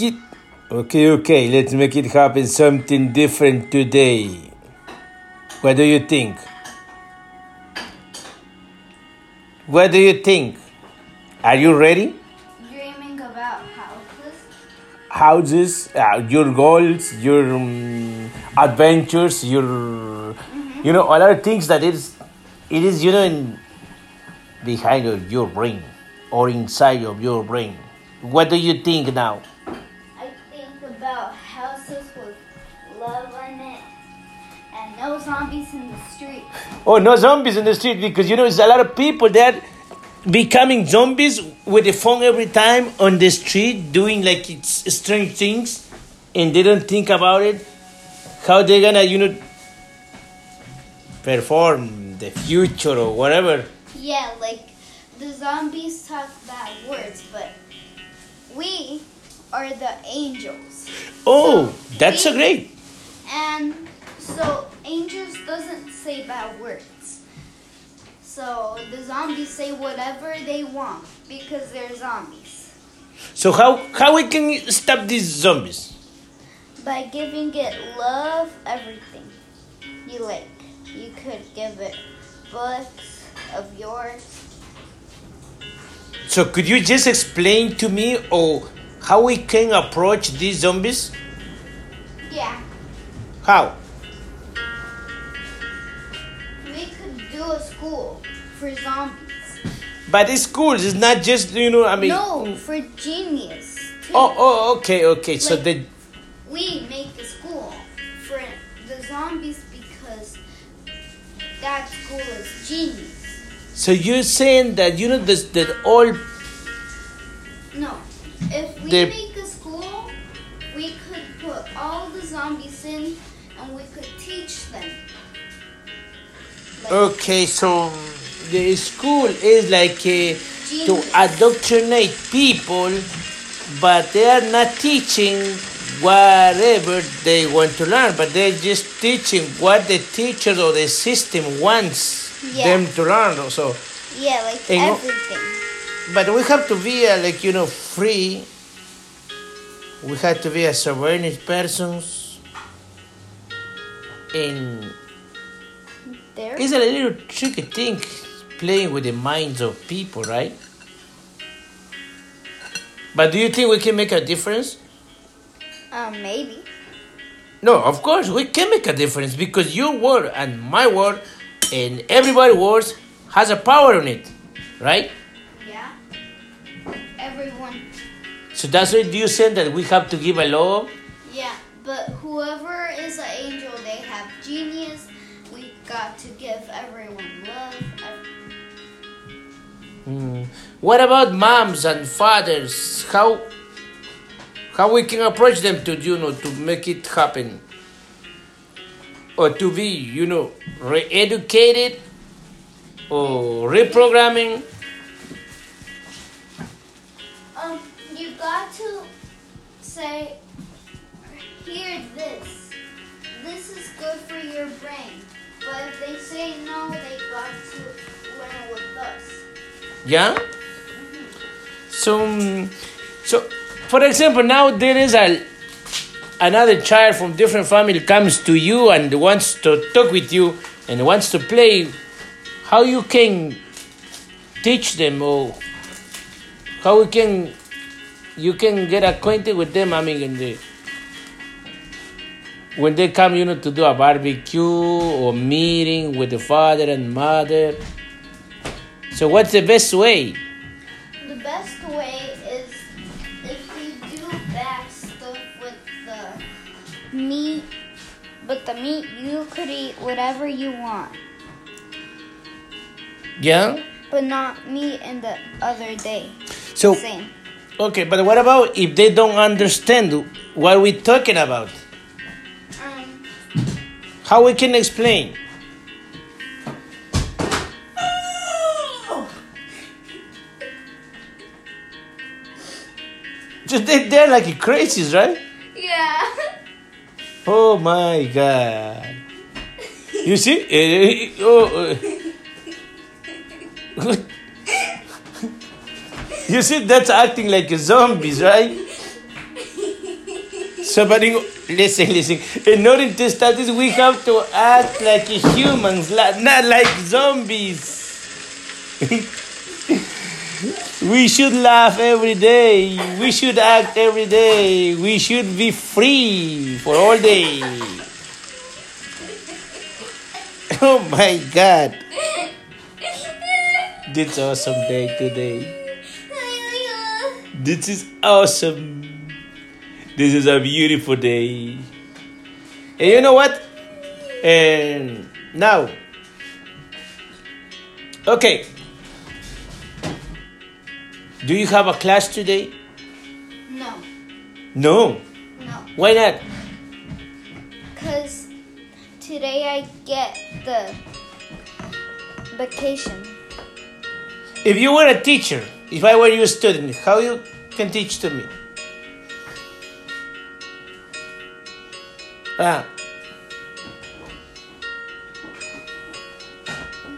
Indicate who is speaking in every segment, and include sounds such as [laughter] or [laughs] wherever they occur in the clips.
Speaker 1: make it. Okay, okay, let's make it happen something different today. What do you think? What do you think? Are you ready?
Speaker 2: Dreaming about houses.
Speaker 1: Houses, uh, your goals, your um, adventures, your, you know, a lot of things that is, it is, you know, in, behind of your brain or inside of your brain. What do you think now?
Speaker 2: Zombies in the street.
Speaker 1: Oh, no zombies in the street because you know there's a lot of people that becoming zombies with the phone every time on the street doing like it's strange things and they don't think about it. How they're gonna you know perform the future or whatever.
Speaker 2: Yeah, like the zombies talk bad words, but we are the angels.
Speaker 1: Oh, that's
Speaker 2: we-
Speaker 1: a great.
Speaker 2: And so angels doesn't say bad words. So the zombies say whatever they want because they're zombies.
Speaker 1: So how how we can stop these zombies?
Speaker 2: By giving it love, everything you like. You could give it books of yours.
Speaker 1: So could you just explain to me or how we can approach these zombies?
Speaker 2: Yeah,
Speaker 1: How?
Speaker 2: Could do a school for zombies.
Speaker 1: But the schools is not just you know I mean.
Speaker 2: no, for genius. Too.
Speaker 1: Oh, oh, okay, okay. So the
Speaker 2: we make a school for the zombies because that school is genius.
Speaker 1: so you're saying that you know this that all
Speaker 2: No, if we
Speaker 1: The-
Speaker 2: make a school, we could put all the zombies in and we could teach them.
Speaker 1: Okay. So the school is like uh, to indoctrinate people, but they are not teaching whatever they want to learn, but they're just teaching what the teacher or the system wants
Speaker 2: Yeah.
Speaker 1: them to learn. So.
Speaker 2: yeah, like
Speaker 1: And
Speaker 2: everything.
Speaker 1: But we have to be uh, like you know free. We have to be a awareness persons. And
Speaker 2: There.
Speaker 1: it's a little tricky thing playing with the minds of people, right? But do you think we can make a difference?
Speaker 2: Um, maybe.
Speaker 1: No, of course we can make a difference because your word and my word and everybody's words has a power on it, right?
Speaker 2: Yeah. Everyone.
Speaker 1: So that's why you said that we have to give a law
Speaker 2: Yeah, but whoever is an got to give everyone love.
Speaker 1: Mm. What about moms and fathers? How how we can approach them to you know to make it happen, or to be you know re-educated or reprogramming?
Speaker 2: Um, you got to say, hear this. This is good for your brain. But if they say no, they got to learn with us.
Speaker 1: Yeah. So mm, so for example, now there is a another child from different family comes to you and wants to talk with you and wants to play. How you can teach them or how we can you can get acquainted with them i mean in the when they come you know to do a barbecue or meeting with the father and mother. So what's the best way?
Speaker 2: The best way is if you do bad stuff with the meat, but the meat you could eat whatever you want,
Speaker 1: yeah?
Speaker 2: But not meat in the other day.
Speaker 1: so
Speaker 2: Same.
Speaker 1: okay but what about if they don't understand what we're talking about how we can explain just they, they're like crazies right
Speaker 2: yeah.
Speaker 1: Oh my god. You see? [laughs] Eh, eh, oh, uh, [laughs] you see, that's acting like zombies, right? Somebody, listen, listen. In order to start this, we have to act like humans, like, not like zombies. [laughs] we should laugh every day. We should act every day. We should be free for all day. [laughs] Oh my God. This awesome day today. This is awesome. This is a beautiful day. And you know what? And now, okay. Do you have a class today?
Speaker 2: No,
Speaker 1: No.
Speaker 2: no.
Speaker 1: Why not?
Speaker 2: Because today I get the vacation.
Speaker 1: If you were a teacher, if I were your student, how you can teach to me? Ah,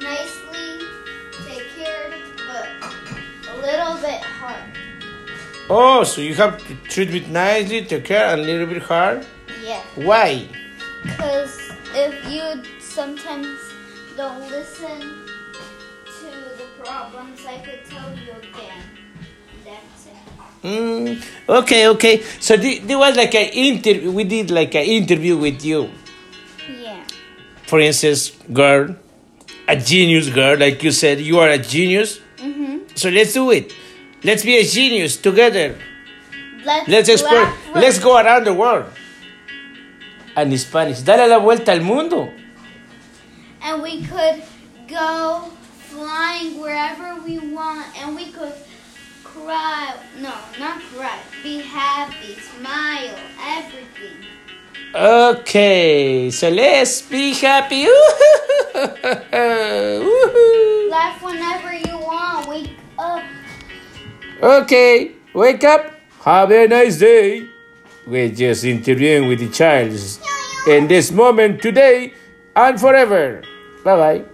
Speaker 2: Nicely take care, but a little bit hard.
Speaker 1: oh, so you have to treat it nicely, take care, and a little bit hard.
Speaker 2: Yeah.
Speaker 1: Why?
Speaker 2: Because if you sometimes don't listen to the problems, I could tell you again.
Speaker 1: Mm, okay, okay. So there was like an interview. We did like an interview with you.
Speaker 2: Yeah.
Speaker 1: For instance, girl, a genius girl, like you said, you are a genius.
Speaker 2: Mm-hmm.
Speaker 1: So let's do it. Let's be a genius together.
Speaker 2: Let's,
Speaker 1: Let's explore. Let's go around the world. And in Spanish, dale la vuelta al mundo.
Speaker 2: And we could go flying wherever we want, and we could cry. No, not cry. Be happy, smile, everything.
Speaker 1: Okay, so let's be happy. [laughs] Woohoo.
Speaker 2: Laugh whenever you want. Wake up.
Speaker 1: Okay, wake up. Have a nice day. We're just interviewing with the child in this moment today and forever. Bye bye.